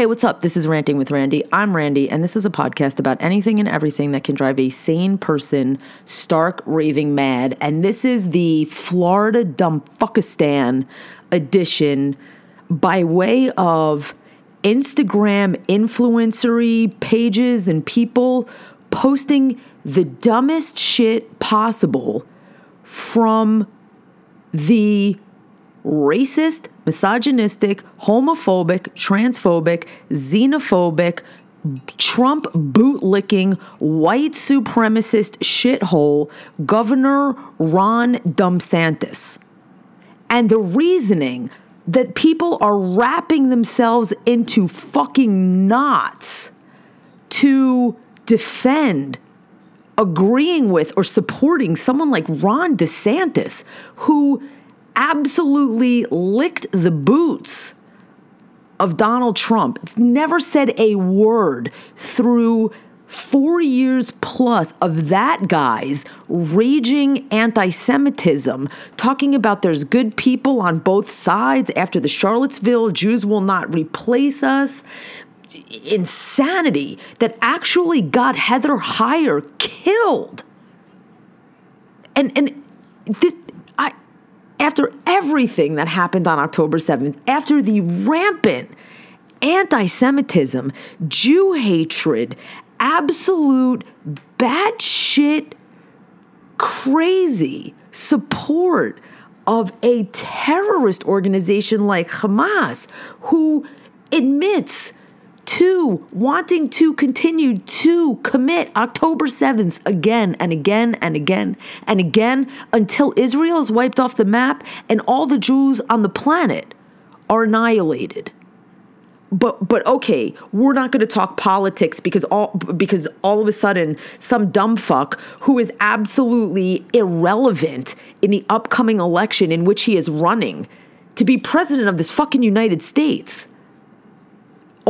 Hey, what's up? This is Ranting with Randy. I'm Randy, and this is a podcast about anything and everything that can drive a sane person stark raving mad. And this is the Florida Dumbfuckistan edition by way of Instagram influencery pages and people posting the dumbest shit possible from the racist, misogynistic, homophobic, transphobic, xenophobic, Trump bootlicking, white supremacist shithole, Governor Ron DeSantis. And the reasoning that people are wrapping themselves into fucking knots to defend agreeing with or supporting someone like Ron DeSantis, who absolutely licked the boots of Donald Trump. It's never said a word through four years plus of that guy's raging anti Semitism, talking about there's good people on both sides after the Charlottesville Jews will not replace us. Insanity that actually got Heather Heyer killed. And and this after everything that happened on October 7th, after the rampant anti Semitism, Jew hatred, absolute batshit crazy support of a terrorist organization like Hamas, who admits to wanting to continue to commit October 7th again and again and again and again until Israel is wiped off the map and all the Jews on the planet are annihilated. But but okay, we're not going to talk politics because all because all of a sudden some dumb fuck who is absolutely irrelevant in the upcoming election in which he is running to be president of this fucking United States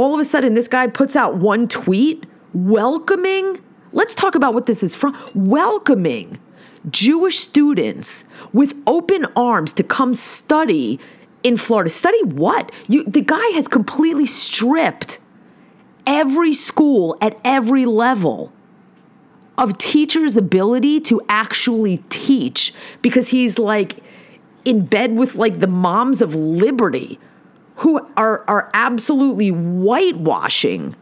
all of a sudden this guy puts out one tweet welcoming, let's talk about what this is from, welcoming Jewish students with open arms to come study in Florida. Study what? You, the guy has completely stripped every school at every level of teachers' ability to actually teach because he's like in bed with like the moms of liberty who are, are absolutely whitewashing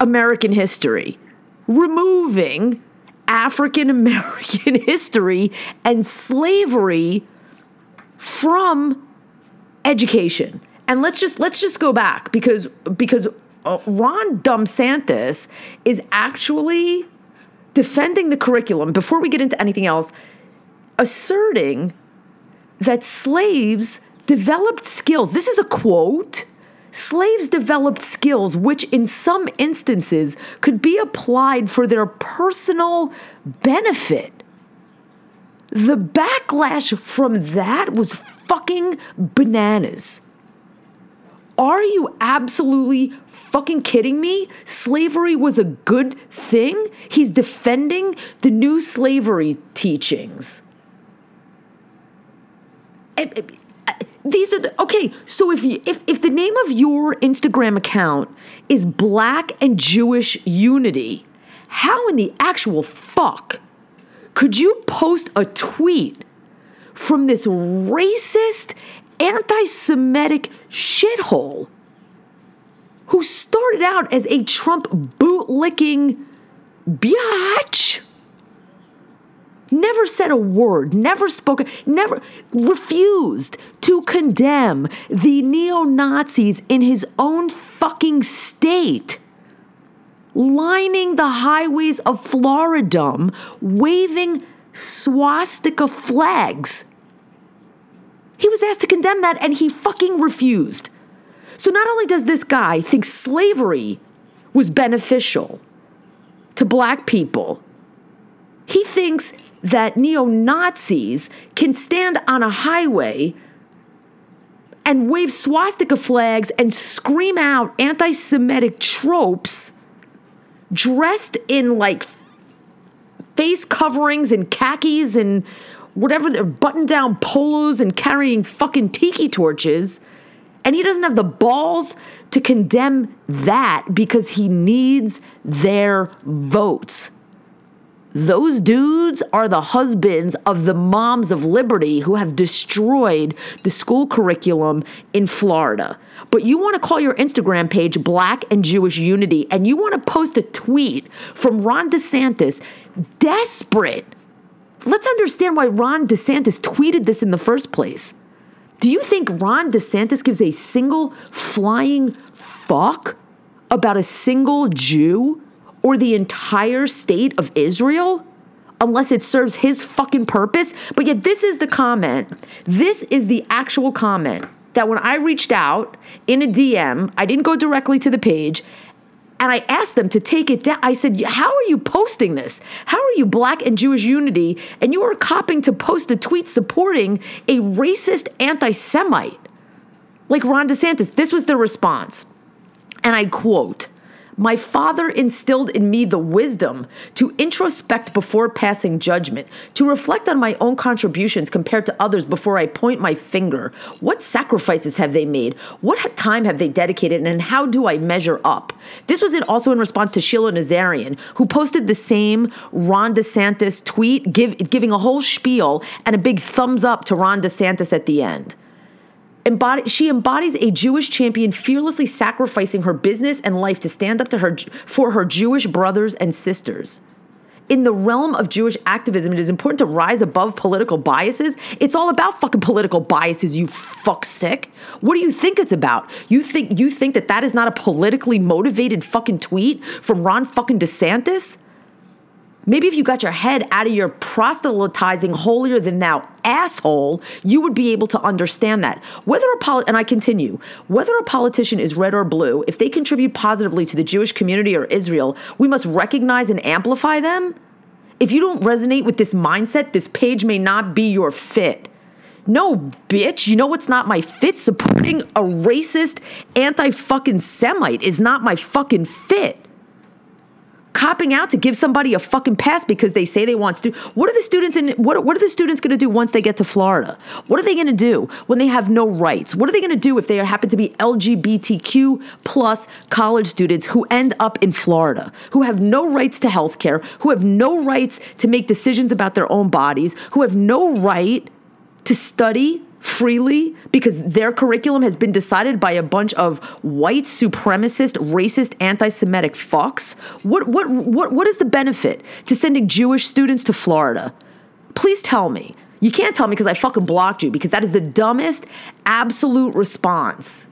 American history, removing African American history and slavery from education. And let's just let's just go back because because uh, Ron DeSantis is actually defending the curriculum before we get into anything else, asserting that slaves developed skills. This is a quote. Slaves developed skills which, in some instances, could be applied for their personal benefit. The backlash from that was fucking bananas. Are you absolutely fucking kidding me? Slavery was a good thing? He's defending the new slavery teachings these are the okay so if you, if if the name of your instagram account is black and jewish unity how in the actual fuck could you post a tweet from this racist anti-semitic shithole who started out as a trump bootlicking biatch never said a word, never spoke, never refused to condemn the neo Nazis in his own fucking state, lining the highways of Floridum, waving swastika flags. He was asked to condemn that and he fucking refused. So not only does this guy think slavery was beneficial to black people, he thinks that neo Nazis can stand on a highway and wave swastika flags and scream out anti Semitic tropes dressed in like face coverings and khakis and whatever, their button down polos and carrying fucking tiki torches And he doesn't have the balls to condemn that because he needs their votes. Those dudes are the husbands of the moms of liberty who have destroyed the school curriculum in Florida. But you want to call your Instagram page Black and Jewish Unity and you want to post a tweet from Ron DeSantis, desperate. Let's understand why Ron DeSantis tweeted this in the first place. Do you think Ron DeSantis gives a single flying fuck about a single Jew or the entire state of Israel unless it serves his fucking purpose. But yet, this is the comment. This is the actual comment that when I reached out in a DM, I didn't go directly to the page. And I asked them to take it down. I said, How are you posting this? How are you black and Jewish unity? And you are copping to post a tweet supporting a racist anti Semite like Ron DeSantis. This was the response. And I quote, my father instilled in me the wisdom to introspect before passing judgment, to reflect on my own contributions compared to others before I point my finger. What sacrifices have they made? What time have they dedicated? And how do I measure up? This was also in response to Sheila Nazarian, who posted the same Ron DeSantis tweet, give, giving a whole spiel and a big thumbs up to Ron DeSantis at the end. Embody, she embodies a Jewish champion fearlessly sacrificing her business and life to stand up to her for her Jewish brothers and sisters. In the realm of Jewish activism, it is important to rise above political biases. It's all about fucking political biases, you fuck sick. What do you think it's about? You think you think that that is not a politically motivated fucking tweet from Ron fucking DeSantis? Maybe if you got your head out of your proselytizing holier than thou asshole, you would be able to understand that. Whether a poli- and I continue, whether a politician is red or blue, if they contribute positively to the Jewish community or Israel, we must recognize and amplify them. If you don't resonate with this mindset, this page may not be your fit. No, bitch, you know what's not my fit? Supporting a racist anti fucking Semite is not my fucking fit copping out to give somebody a fucking pass because they say they want to. What are the students in what what are the students going to do once they get to Florida? What are they going to do when they have no rights? What are they going to do if they happen to be LGBTQ plus college students who end up in Florida, who have no rights to health care, who have no rights to make decisions about their own bodies, who have no right to study freely because their curriculum has been decided by a bunch of white supremacist, racist, anti-Semitic fucks? What what what what is the benefit to sending Jewish students to Florida? Please tell me. You can't tell me because I fucking blocked you because that is the dumbest absolute response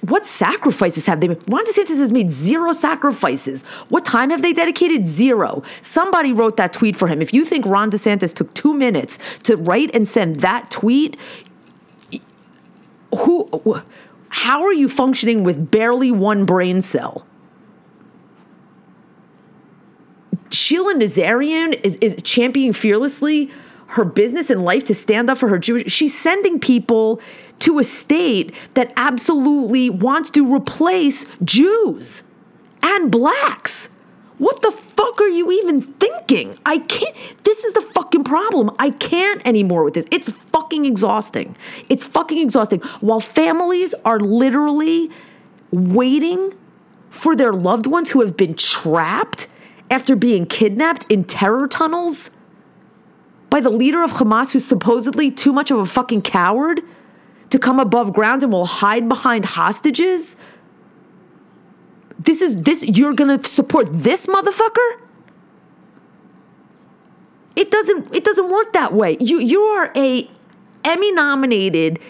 what sacrifices have they made? Ron DeSantis has made zero sacrifices. What time have they dedicated? Zero. Somebody wrote that tweet for him. If you think Ron DeSantis took two minutes to write and send that tweet, who, how are you functioning with barely one brain cell? Sheila Nazarian is, is championing fearlessly her business and life to stand up for her Jewish. She's sending people to a state that absolutely wants to replace Jews and blacks. What the fuck are you even thinking? I can't. This is the fucking problem. I can't anymore with this. It's fucking exhausting. It's fucking exhausting. While families are literally waiting for their loved ones who have been trapped after being kidnapped in terror tunnels by the leader of Hamas who's supposedly too much of a fucking coward to come above ground and will hide behind hostages? This is this you're going to support this motherfucker? It doesn't it doesn't work that way. You you are a Emmy nominated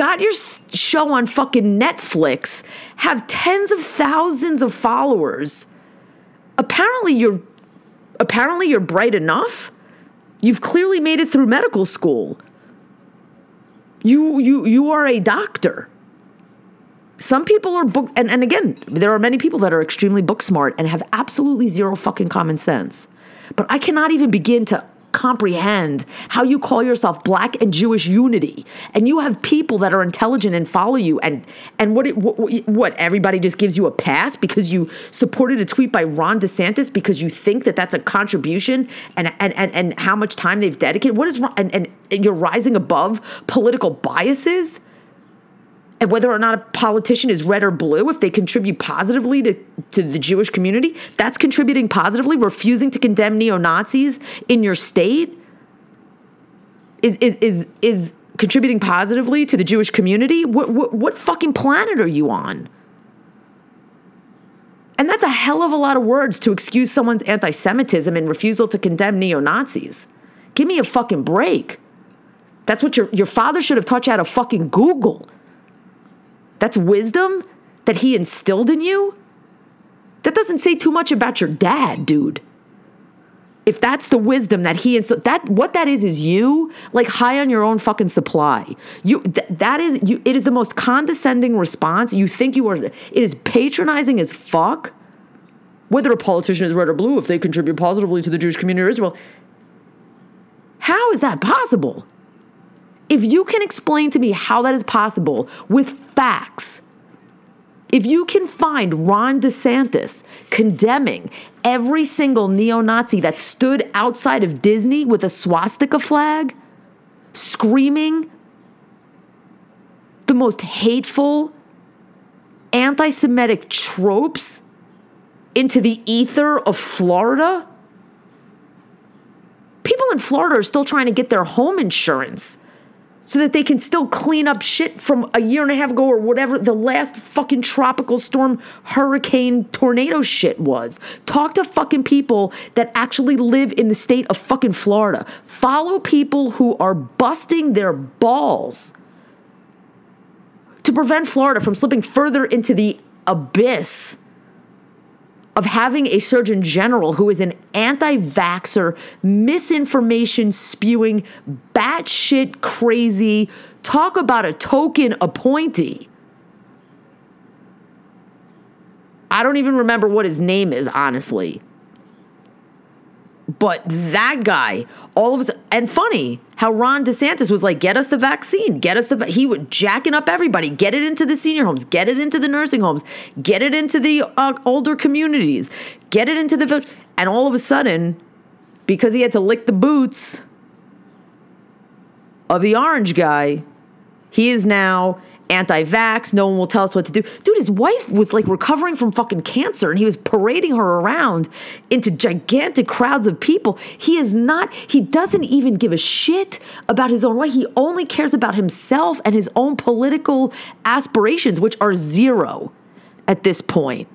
got your show on fucking Netflix, have tens of thousands of followers. Apparently you're apparently you're bright enough. You've clearly made it through medical school. You you you are a doctor. Some people are book and, and again, there are many people that are extremely book smart and have absolutely zero fucking common sense. But I cannot even begin to comprehend how you call yourself black and Jewish unity. And you have people that are intelligent and follow you. And and what, it, what what everybody just gives you a pass because you supported a tweet by Ron DeSantis because you think that that's a contribution and and and, and how much time they've dedicated? What is and, and you're rising above political biases and whether or not a politician is red or blue, if they contribute positively to, to the Jewish community, that's contributing positively, refusing to condemn neo Nazis in your state is, is, is, is contributing positively to the Jewish community. What, what, what fucking planet are you on? And that's a hell of a lot of words to excuse someone's anti Semitism and refusal to condemn neo Nazis. Give me a fucking break. That's what your, your father should have taught you how to fucking Google. That's wisdom that he instilled in you? That doesn't say too much about your dad, dude. If that's the wisdom that he instilled, that what that is is you like high on your own fucking supply. You th- that is you. It is the most condescending response. You think you are. It is patronizing as fuck. Whether a politician is red or blue, if they contribute positively to the Jewish community of Israel, how is that possible? If you can explain to me how that is possible with facts, if you can find Ron DeSantis condemning every single neo Nazi that stood outside of Disney with a swastika flag, screaming the most hateful, anti Semitic tropes into the ether of Florida, people in Florida are still trying to get their home insurance so that they can still clean up shit from a year and a half ago or whatever the last fucking tropical storm, hurricane, tornado shit was. Talk to fucking people that actually live in the state of fucking Florida. Follow people who are busting their balls to prevent Florida from slipping further into the abyss of having a surgeon general who is an anti vaxxer, misinformation spewing, batshit crazy, talk about a token appointee. I don't even remember what his name is, honestly. But that guy, all of us, and funny how Ron DeSantis was like, "Get us the vaccine, get us the." Va-. He would jacking up everybody, get it into the senior homes, get it into the nursing homes, get it into the uh, older communities, get it into the village, and all of a sudden, because he had to lick the boots of the orange guy, he is now anti vax. No one will tell us what to do. Dude, his wife was like recovering from fucking cancer and he was parading her around into gigantic crowds of people. He is not, he doesn't even give a shit about his own life. He only cares about himself and his own political aspirations, which are zero at this point.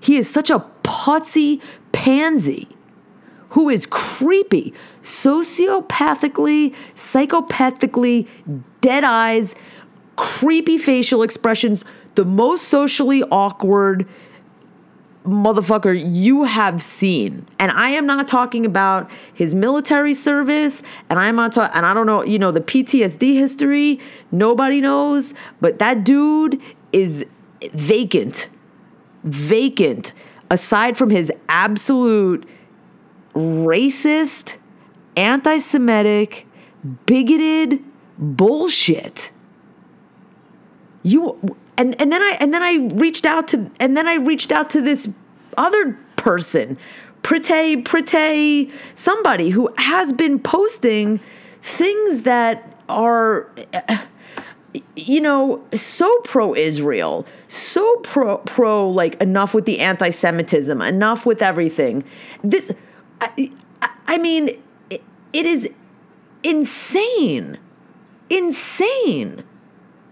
He is such a putsy pansy who is creepy, sociopathically, psychopathically, dead eyes, creepy facial expressions, the most socially awkward motherfucker you have seen. And I am not talking about his military service and I'm not talking and I don't know, you know, the PTSD history, nobody knows, but that dude is vacant. Vacant aside from his absolute racist, anti-Semitic, bigoted bullshit you and and then I and then I reached out to and then I reached out to this other person, Pretty Pretty somebody who has been posting things that are eh, you know so pro Israel, so pro pro like enough with the anti-Semitism, enough with everything. This I, I mean it, it is insane. Insane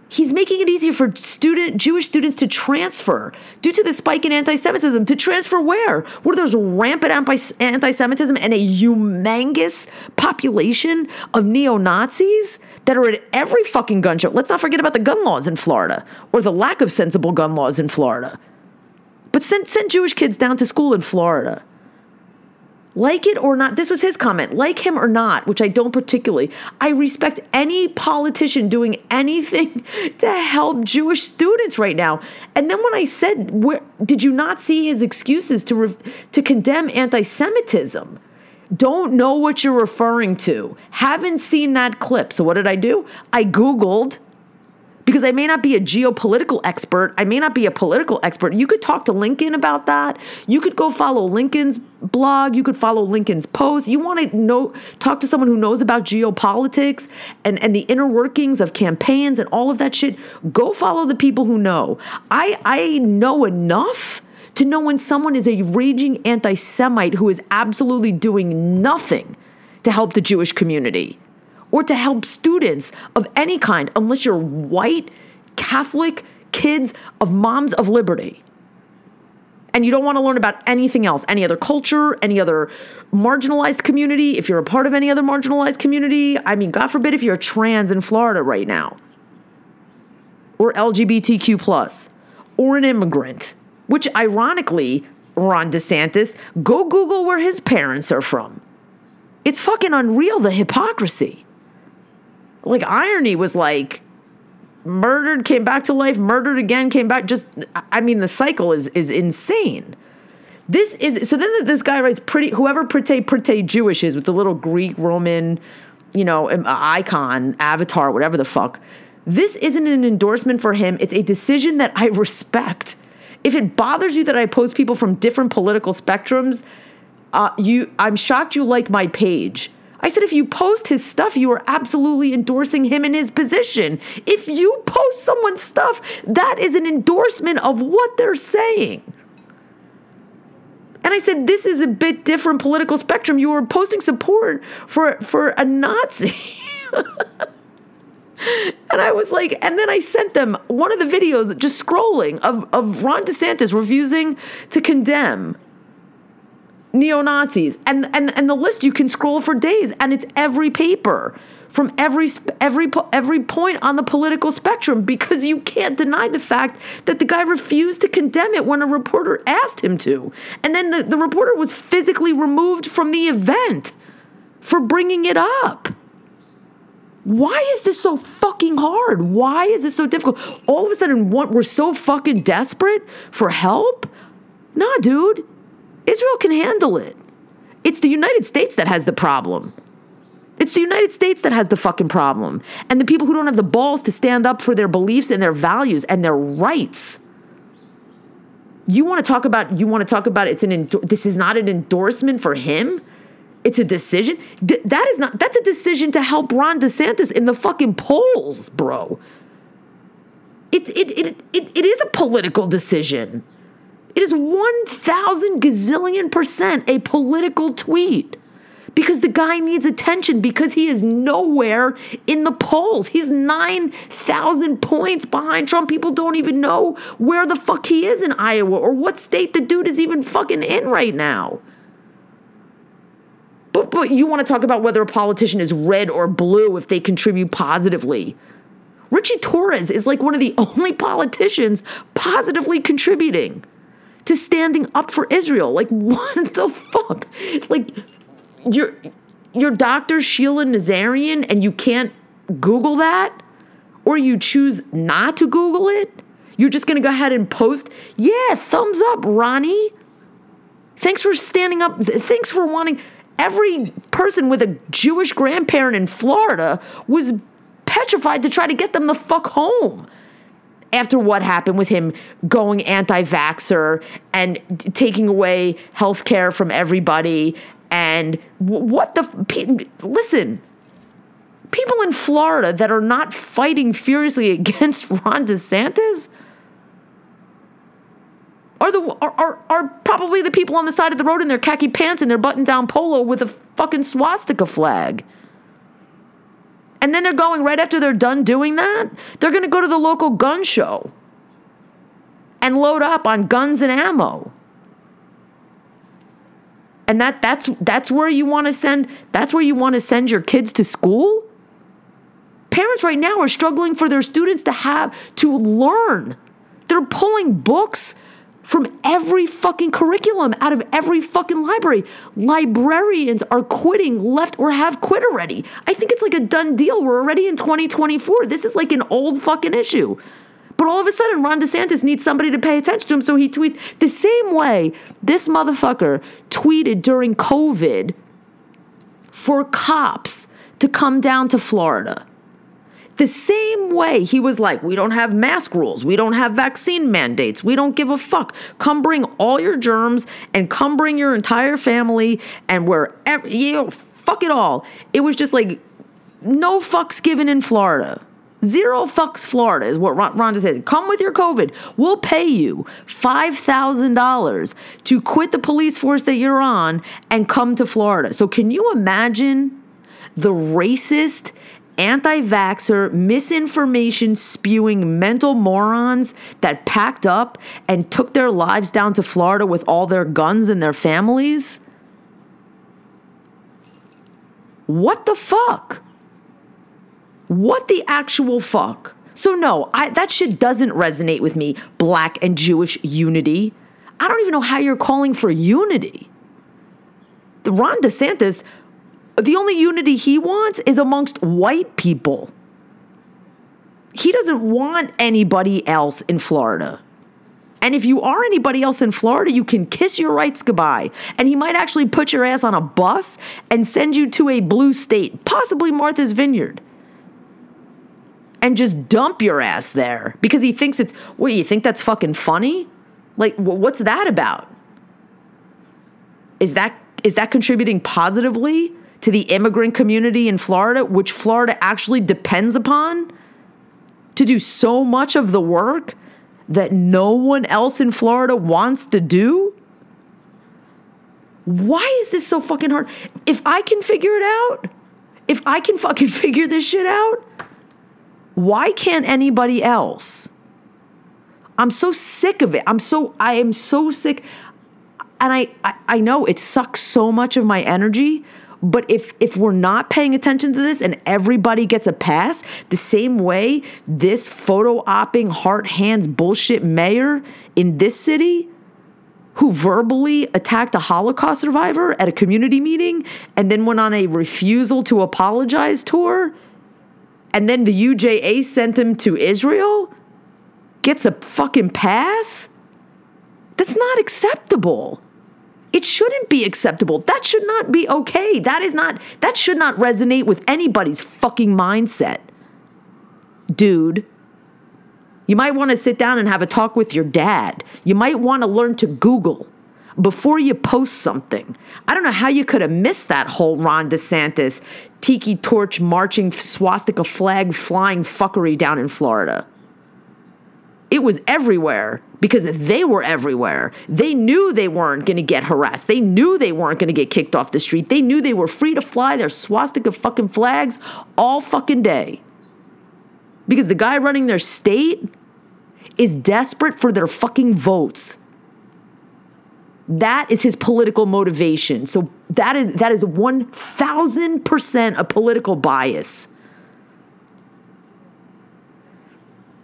He's making it easier for student Jewish students to transfer due to the spike in anti-Semitism. To transfer where? Where there's rampant anti-Semitism and a humongous population of neo-Nazis that are at every fucking gun show. Let's not forget about the gun laws in Florida or the lack of sensible gun laws in Florida. But send, send Jewish kids down to school in Florida like it or not, this was his comment, like him or not, which I don't particularly. I respect any politician doing anything to help Jewish students right now. And then when I said, where, did you not see his excuses to, re, to condemn anti Semitism? Don't know what you're referring to. Haven't seen that clip. So what did I do? I Googled because I may not be a geopolitical expert. I may not be a political expert. You could talk to Lincoln about that. You could go follow Lincoln's blog. You could follow Lincoln's post. You want to know, talk to someone who knows about geopolitics and, and the inner workings of campaigns and all of that shit. Go follow the people who know. I, I know enough to know when someone is a raging anti Semite who is absolutely doing nothing to help the Jewish community or to help students of any kind, unless you're white, Catholic, kids of moms of liberty. And you don't want to learn about anything else, any other culture, any other marginalized community. If you're a part of any other marginalized community, I mean, God forbid if you're trans in Florida right now, or LGBTQ, plus, or an immigrant, which ironically, Ron DeSantis, go Google where his parents are from. It's fucking unreal, the hypocrisy like irony was like murdered, came back to life, murdered again, came back. Just, I mean, the cycle is is insane. This is so. Then this guy writes pretty. Whoever pretty pretty Jewish is with the little Greek Roman, you know, icon avatar, whatever the fuck. This isn't an endorsement for him. It's a decision that I respect. If it bothers you that I post people from different political spectrums, uh, you, I'm shocked you like my page I said, if you post his stuff, you are absolutely endorsing him in his position. If you post someone's stuff, that is an endorsement of what they're saying. And I said, this is a bit different political spectrum. You were posting support for, for a Nazi. and I was like, and then I sent them one of the videos just scrolling of, of Ron DeSantis refusing to condemn neo Nazis, and and and the list you can scroll for days, and it's every paper from every every every point on the political spectrum because you can't deny the fact that the guy refused to condemn it when a reporter asked him to, and then the, the reporter was physically removed from the event for bringing it up. Why is this so fucking hard? Why is this so difficult? All of a sudden, what, we're so fucking desperate for help? Nah, dude. Israel can handle it. It's the United States that has the problem. It's the United States that has the fucking problem. And the people who don't have the balls to stand up for their beliefs and their values and their rights. You want to talk about you want to talk about it's an this is not an endorsement for him? It's a decision. That is not that's a decision to help Ron DeSantis in the fucking polls, bro. It's it it it, it is a political decision. It is 1,000 gazillion percent a political tweet because the guy needs attention because he is nowhere in the polls. He's 9,000 points behind Trump. People don't even know where the fuck he is in Iowa or what state the dude is even fucking in right now. But, but you want to talk about whether a politician is red or blue if they contribute positively. Richie Torres is like one of the only politicians positively contributing to standing up for Israel. Like, what the fuck? Like, your your doctor Sheila Nazarian, and you can't Google that, or you choose not to Google it. You're just gonna go ahead and post. Yeah, thumbs up, Ronnie. Thanks for standing up. Thanks for wanting. Every person with a Jewish grandparent in Florida was petrified to try to get them the fuck home after what happened with him going anti vaxxer and t- taking away health care from everybody. And w- what the. P- listen, people in Florida that are not fighting furiously against Ron DeSantis are the are, are, are probably the people on the side of the road in their khaki pants and their button down polo with a fucking swastika flag. And then they're going right after they're done doing that, they're going to go to the local gun show and load up on guns and ammo. And that that's that's where you want to send that's where you want to send your kids to school? Parents right now are struggling for their students to have to learn. They're pulling books from every fucking curriculum out of every fucking library. Librarians are quitting left or have quit already. I think it's like a done deal. We're already in 2024. This is like an old fucking issue. But all of a sudden, Ron DeSantis needs somebody to pay attention to him, so he tweets the same way this motherfucker tweeted during COVID for cops to come down to Florida. The same way he was like, we don't have mask rules, we don't have vaccine mandates, we don't give a fuck. Come bring all your germs and come bring your entire family and wherever, you know, fuck it all. It was just like, no fucks given in Florida. Zero fucks Florida is what Rhonda said. Come with your COVID. We'll pay you $5,000 to quit the police force that you're on and come to Florida. So, can you imagine the racist, anti vaxxer, misinformation spewing mental morons that packed up and took their lives down to Florida with all their guns and their families? What the fuck? What the actual fuck? So no, I, that shit doesn't resonate with me. Black and Jewish unity. I don't even know how you're calling for unity. Ron DeSantis, the only unity he wants is amongst white people. He doesn't want anybody else in Florida. And if you are anybody else in Florida, you can kiss your rights goodbye. And he might actually put your ass on a bus and send you to a blue state, possibly Martha's Vineyard and just dump your ass there because he thinks it's what you think that's fucking funny like what's that about is that is that contributing positively to the immigrant community in Florida which Florida actually depends upon to do so much of the work that no one else in Florida wants to do why is this so fucking hard if I can figure it out if I can fucking figure this shit out why can't anybody else? I'm so sick of it. I'm so I am so sick. And I, I, I know it sucks so much of my energy, but if if we're not paying attention to this and everybody gets a pass, the same way this photo opping heart hands bullshit mayor in this city who verbally attacked a Holocaust survivor at a community meeting and then went on a refusal to apologize tour and then the UJA sent him to Israel, gets a fucking pass? That's not acceptable. It shouldn't be acceptable. That should not be okay. That is not that should not resonate with anybody's fucking mindset. Dude, you might want to sit down and have a talk with your dad. You might want to learn to Google before you post something. I don't know how you could have missed that whole Ron DeSantis tiki torch marching swastika flag flying fuckery down in Florida. It was everywhere because they were everywhere. They knew they weren't going to get harassed. They knew they weren't going to get kicked off the street. They knew they were free to fly their swastika fucking flags all fucking day. Because the guy running their state is desperate for their fucking votes. That is his political motivation. So that is that is 1000% a political bias.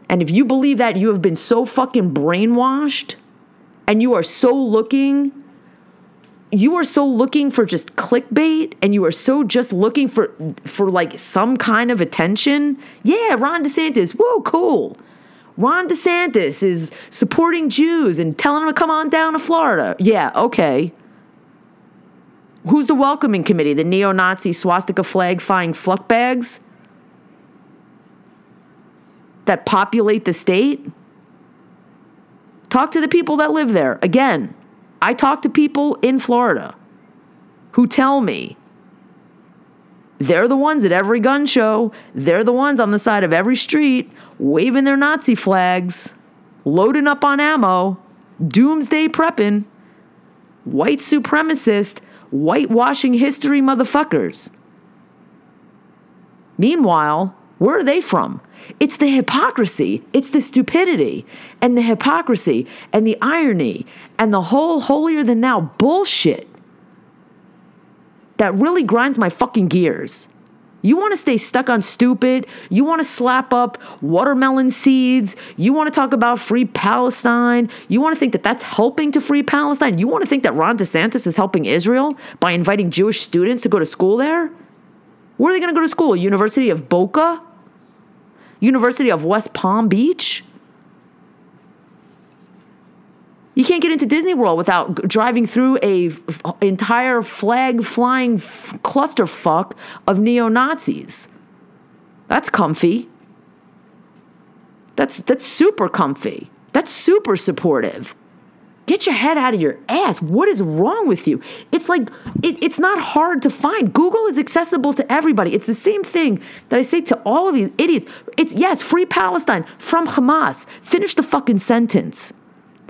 And if you believe that you have been so fucking brainwashed and you are so looking you are so looking for just clickbait and you are so just looking for for like some kind of attention. Yeah, Ron DeSantis, whoa, cool. Ron DeSantis is supporting Jews and telling them to come on down to Florida. Yeah, okay. Who's the welcoming committee? The neo Nazi swastika flag flying fluck bags that populate the state? Talk to the people that live there. Again, I talk to people in Florida who tell me they're the ones at every gun show, they're the ones on the side of every street waving their Nazi flags, loading up on ammo, doomsday prepping, white supremacist, whitewashing history motherfuckers. Meanwhile, where are they from? It's the hypocrisy, it's the stupidity, and the hypocrisy, and the irony, and the whole holier than thou bullshit that really grinds my fucking gears. You want to stay stuck on stupid. You want to slap up watermelon seeds. You want to talk about free Palestine. You want to think that that's helping to free Palestine. You want to think that Ron DeSantis is helping Israel by inviting Jewish students to go to school there? Where are they going to go to school? University of Boca? University of West Palm Beach? You can't get into Disney World without driving through a f- entire flag flying f- clusterfuck of neo Nazis. That's comfy. That's that's super comfy. That's super supportive. Get your head out of your ass. What is wrong with you? It's like, it, it's not hard to find. Google is accessible to everybody. It's the same thing that I say to all of these idiots. It's, yes, free Palestine from Hamas. Finish the fucking sentence.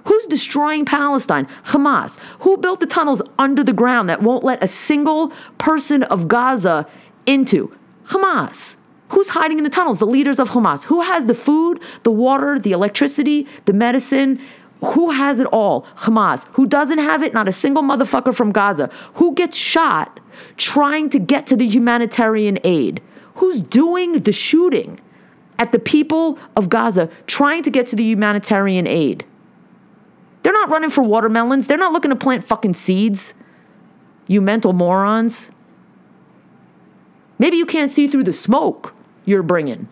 Who's destroying Palestine? Hamas. Who built the tunnels under the ground that won't let a single person of Gaza into? Hamas. Who's hiding in the tunnels? The leaders of Hamas. Who has the food, the water, the electricity, the medicine? Who has it all? Hamas. Who doesn't have it? Not a single motherfucker from Gaza. Who gets shot trying to get to the humanitarian aid? Who's doing the shooting at the people of Gaza trying to get to the humanitarian aid? They're not running for watermelons. They're not looking to plant fucking seeds. You mental morons. Maybe you can't see through the smoke you're bringing.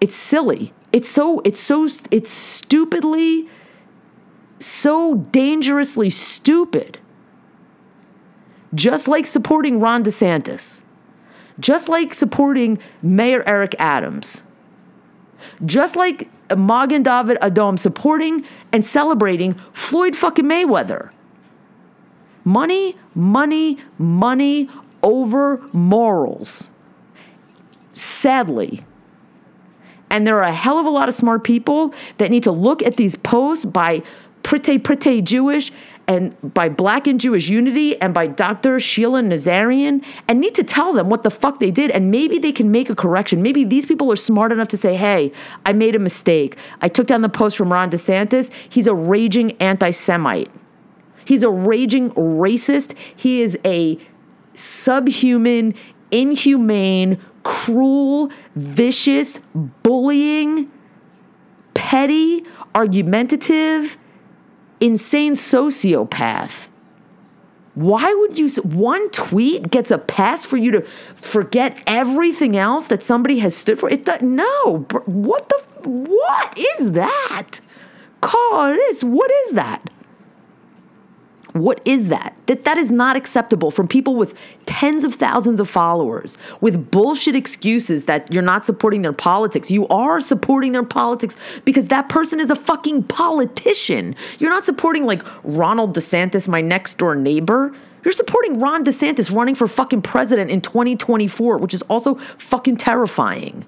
It's silly. It's so it's so it's stupidly so dangerously stupid. Just like supporting Ron DeSantis. Just like supporting Mayor Eric Adams. Just like Magen David Adom supporting and celebrating Floyd fucking Mayweather. Money, money, money over morals. Sadly. And there are a hell of a lot of smart people that need to look at these posts by Pretty Pretty Jewish and by Black and Jewish Unity and by Dr. Sheila Nazarian and need to tell them what the fuck they did and maybe they can make a correction. Maybe these people are smart enough to say, hey, I made a mistake. I took down the post from Ron DeSantis. He's a raging anti Semite. He's a raging racist. He is a subhuman, inhumane, cruel, vicious, bullying, petty, argumentative, insane sociopath. Why would you? One tweet gets a pass for you to forget everything else that somebody has stood for. It does, no. What the? What is that? This. What is that? What is that? That that is not acceptable from people with tens of thousands of followers with bullshit excuses that you're not supporting their politics. You are supporting their politics because that person is a fucking politician. You're not supporting like Ronald DeSantis, my next door neighbor. You're supporting Ron DeSantis running for fucking president in 2024, which is also fucking terrifying.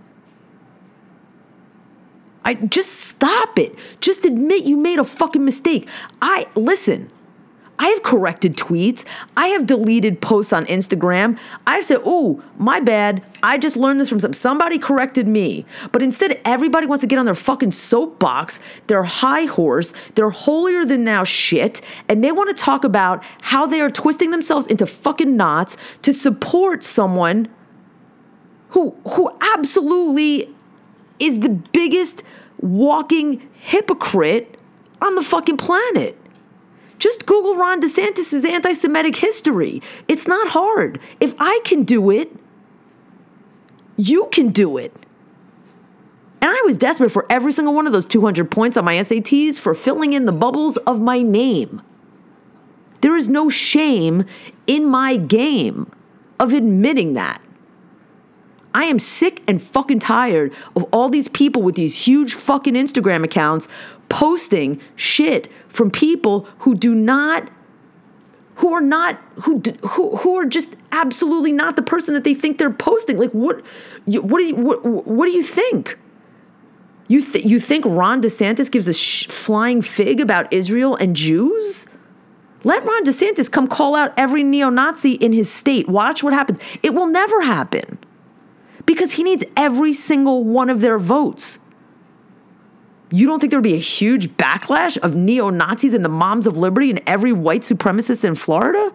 I just stop it. Just admit you made a fucking mistake. I listen. I have corrected tweets. I have deleted posts on Instagram. I've said, oh, my bad. I just learned this from some somebody corrected me. But instead, everybody wants to get on their fucking soapbox, their high horse, their holier than thou shit, and they want to talk about how they are twisting themselves into fucking knots to support someone who who absolutely is the biggest walking hypocrite on the fucking planet. Just Google Ron DeSantis' anti Semitic history. It's not hard. If I can do it, you can do it. And I was desperate for every single one of those 200 points on my SATs for filling in the bubbles of my name. There is no shame in my game of admitting that. I am sick and fucking tired of all these people with these huge fucking Instagram accounts posting shit from people who do not who are not who who who are just absolutely not the person that they think they're posting. Like what what do you what, what do you think? You th- you think Ron DeSantis gives a sh- flying fig about Israel and Jews? Let Ron DeSantis come call out every neo-Nazi in his state. Watch what happens. It will never happen because he needs every single one of their votes you don't think there would be a huge backlash of neo Nazis and the moms of liberty and every white supremacist in Florida?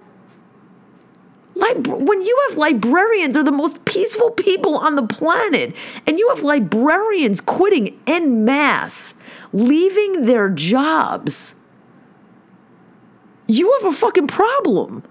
Like when you have librarians are the most peaceful people on the planet, and you have librarians quitting en masse, leaving their jobs, you have a fucking problem.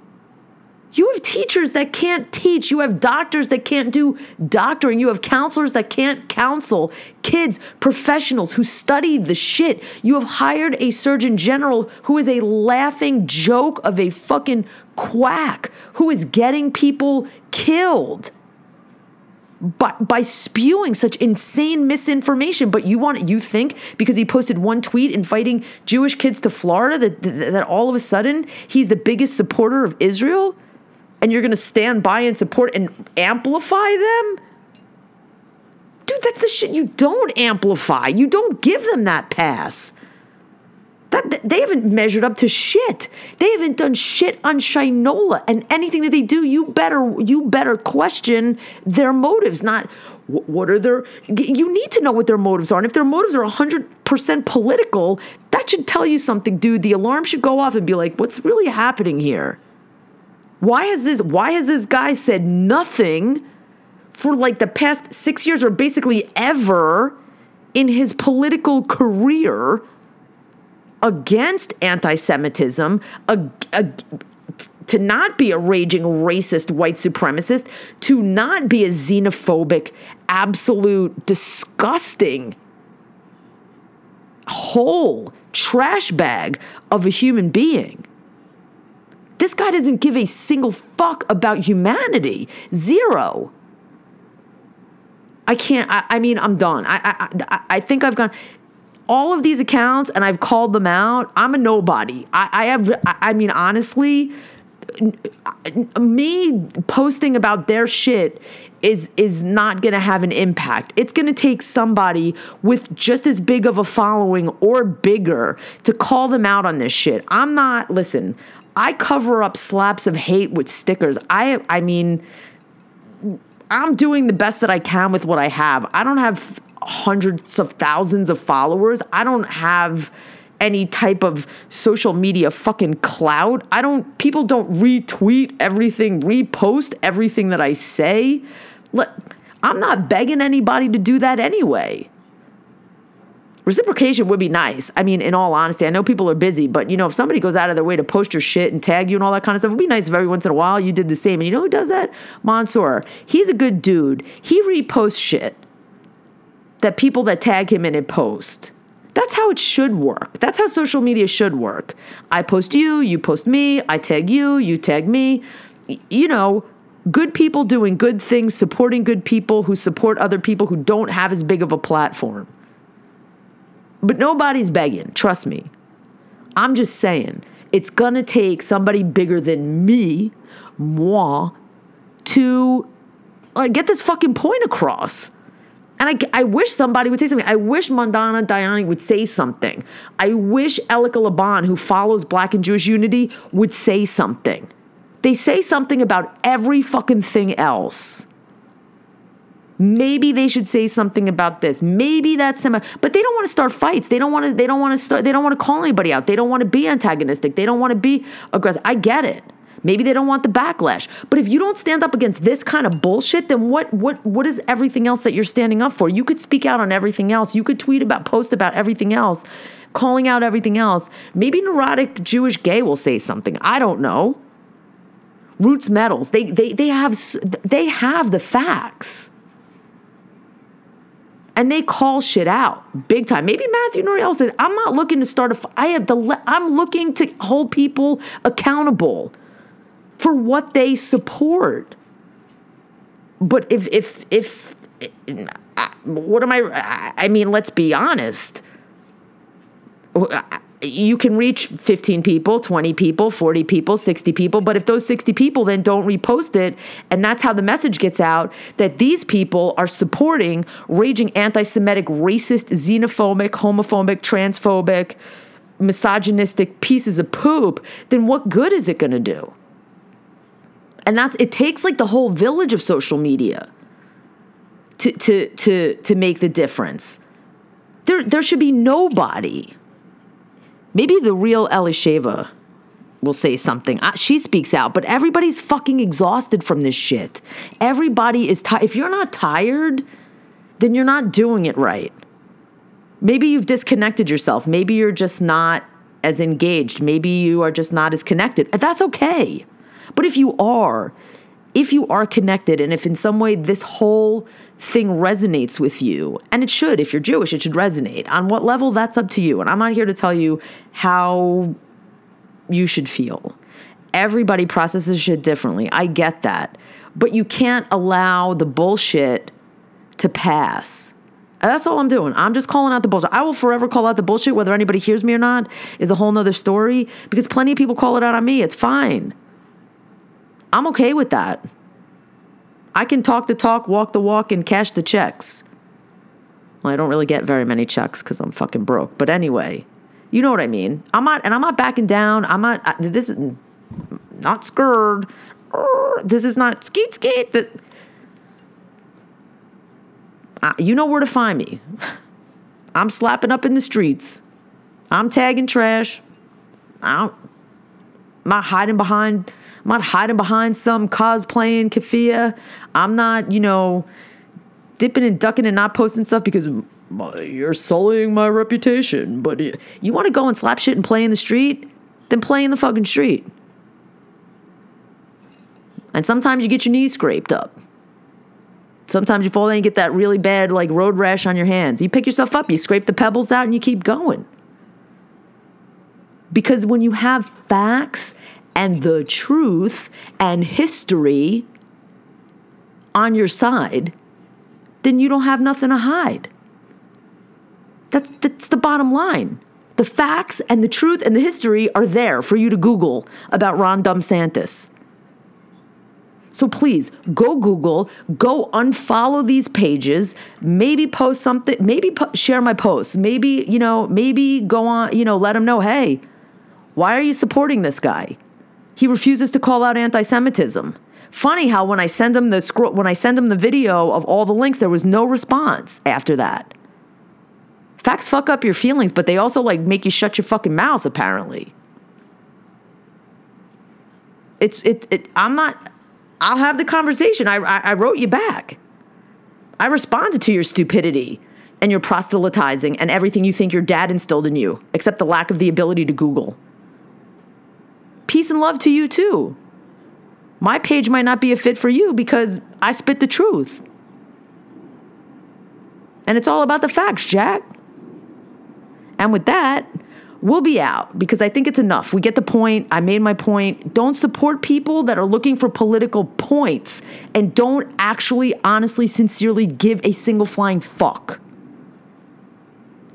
You have teachers that can't teach. You have doctors that can't do doctoring. You have counselors that can't counsel kids, professionals who study the shit. You have hired a surgeon general who is a laughing joke of a fucking quack who is getting people killed. by, by spewing such insane misinformation. But you want you think because he posted one tweet inviting Jewish kids to Florida that, that, that all of a sudden he's the biggest supporter of Israel, and you're going to stand by and support and amplify them? Dude, that's the shit you don't amplify. You don't give them that pass. That, they haven't measured up to shit. They haven't done shit on Shinola, and anything that they do, you better you better question their motives. Not what are their. You need to know what their motives are, and if their motives are hundred percent political, that should tell you something, dude. The alarm should go off and be like, what's really happening here? Why has this? Why has this guy said nothing for like the past six years, or basically ever in his political career? against anti Semitism, to not be a raging racist white supremacist, to not be a xenophobic, absolute disgusting whole trash bag of a human being. This guy doesn't give a single fuck about humanity. Zero. I can't. I, I mean, I'm done. I, I I think I've gone all of these accounts and I've called them out. I'm a nobody. I, I have, I mean, honestly, me posting about their shit is is not going to have an impact. It's going to take somebody with just as big of a following or bigger to call them out on this shit. I'm not listen, I cover up slaps of hate with stickers. I I mean I'm doing the best that I can with what I have. I don't have hundreds of thousands of followers. I don't have any type of social media fucking clout. I don't people don't retweet everything, repost everything that I say. I'm not begging anybody to do that anyway. Reciprocation would be nice. I mean, in all honesty, I know people are busy, but you know, if somebody goes out of their way to post your shit and tag you and all that kind of stuff, it would be nice if every once in a while you did the same. And you know who does that? Mansoor. He's a good dude. He reposts shit that people that tag him in it post. That's how it should work. That's how social media should work. I post you, you post me, I tag you, you tag me. You know, good people doing good things, supporting good people who support other people who don't have as big of a platform. But nobody's begging, trust me. I'm just saying, it's gonna take somebody bigger than me, moi, to uh, get this fucking point across. And I, I wish somebody would say something. I wish Mandana Dayani would say something. I wish Elica Le Bon, who follows Black and Jewish unity, would say something. They say something about every fucking thing else. Maybe they should say something about this. Maybe that's some, but they don't want to start fights. They don't want to. They don't want to start. They don't want to call anybody out. They don't want to be antagonistic. They don't want to be aggressive. I get it. Maybe they don't want the backlash. But if you don't stand up against this kind of bullshit, then what what what is everything else that you're standing up for? You could speak out on everything else. You could tweet about post about everything else, calling out everything else. Maybe neurotic Jewish gay will say something. I don't know. Roots Metals, they they they have they have the facts. And they call shit out big time. Maybe Matthew Noriel said, "I'm not looking to start a. I have the. I'm looking to hold people accountable." for what they support. But if if if what am I I mean, let's be honest. You can reach 15 people, 20 people, 40 people, 60 people, but if those 60 people then don't repost it, and that's how the message gets out that these people are supporting raging anti Semitic, racist, xenophobic, homophobic, transphobic, misogynistic pieces of poop, then what good is it going to do? And that's it takes like the whole village of social media to to to to make the difference. There there should be nobody. Maybe the real Elisheva will say something. She speaks out, but everybody's fucking exhausted from this shit. Everybody is tired. If you're not tired, then you're not doing it right. Maybe you've disconnected yourself. Maybe you're just not as engaged. Maybe you are just not as connected. That's okay. But if you are, if you are connected and if in some way this whole thing resonates with you, and it should, if you're Jewish, it should resonate. On what level, that's up to you. And I'm not here to tell you how you should feel. Everybody processes shit differently. I get that. but you can't allow the bullshit to pass. That's all I'm doing. I'm just calling out the bullshit. I will forever call out the bullshit, whether anybody hears me or not, is a whole nother story because plenty of people call it out on me. It's fine. I'm okay with that. I can talk the talk, walk the walk, and cash the checks. Well, I don't really get very many checks because I'm fucking broke. But anyway, you know what I mean. I'm not, and I'm not backing down. I'm not. I, this is not scared. This is not skeet skeet. Uh, you know where to find me. I'm slapping up in the streets. I'm tagging trash. I don't. I'm not hiding behind. I'm not hiding behind some cosplaying keffiyeh. I'm not, you know, dipping and ducking and not posting stuff because you're sullying my reputation. But you want to go and slap shit and play in the street? Then play in the fucking street. And sometimes you get your knees scraped up. Sometimes you fall in and get that really bad like road rash on your hands. You pick yourself up, you scrape the pebbles out, and you keep going. Because when you have facts and the truth and history on your side, then you don't have nothing to hide. That, that's the bottom line. The facts and the truth and the history are there for you to Google about Ron Dumb Santis. So please go Google, go unfollow these pages, maybe post something, maybe po- share my posts, maybe, you know, maybe go on, you know, let them know, hey, why are you supporting this guy? He refuses to call out anti Semitism. Funny how when I send him the scroll, when I send him the video of all the links, there was no response after that. Facts fuck up your feelings, but they also like make you shut your fucking mouth. Apparently, it's it. it I'm not. I'll have the conversation. I, I, I wrote you back. I responded to your stupidity and your proselytizing and everything you think your dad instilled in you, except the lack of the ability to Google. Peace and love to you too. My page might not be a fit for you because I spit the truth. And it's all about the facts, Jack. And with that, we'll be out because I think it's enough. We get the point. I made my point. Don't support people that are looking for political points and don't actually, honestly, sincerely give a single flying fuck.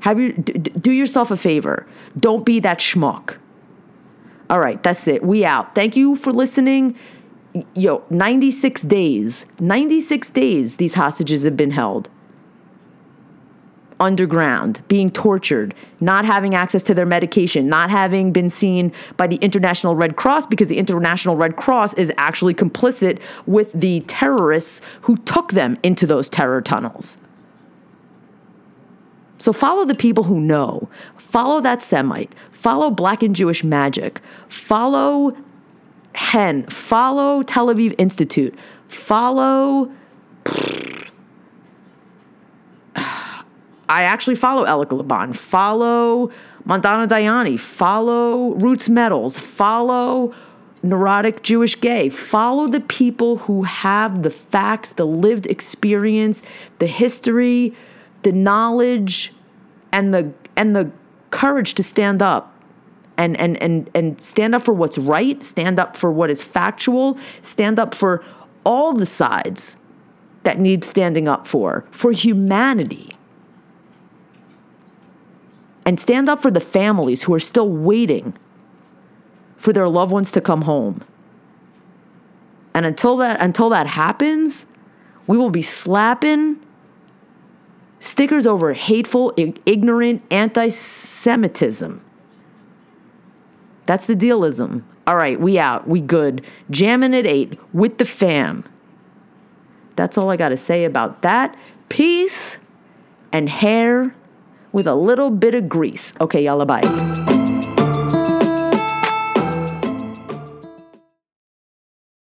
Have you do yourself a favor. Don't be that schmuck. All right, that's it. We out. Thank you for listening. Yo, 96 days. 96 days these hostages have been held underground, being tortured, not having access to their medication, not having been seen by the International Red Cross because the International Red Cross is actually complicit with the terrorists who took them into those terror tunnels. So follow the people who know. Follow that Semite. Follow Black and Jewish Magic. Follow HEN. Follow Tel Aviv Institute. Follow. I actually follow Elica Le Bon, follow Mandana Dayani, follow Roots Metals, follow Neurotic Jewish Gay. Follow the people who have the facts, the lived experience, the history, the knowledge, and the and the courage to stand up and and and and stand up for what's right, stand up for what is factual, stand up for all the sides that need standing up for, for humanity and stand up for the families who are still waiting for their loved ones to come home. And until that until that happens, we will be slapping stickers over hateful, ignorant anti-Semitism. That's the dealism. All right, we out. We good. Jamming at eight with the fam. That's all I got to say about that. Peace and hair with a little bit of grease. Okay, y'all, bye.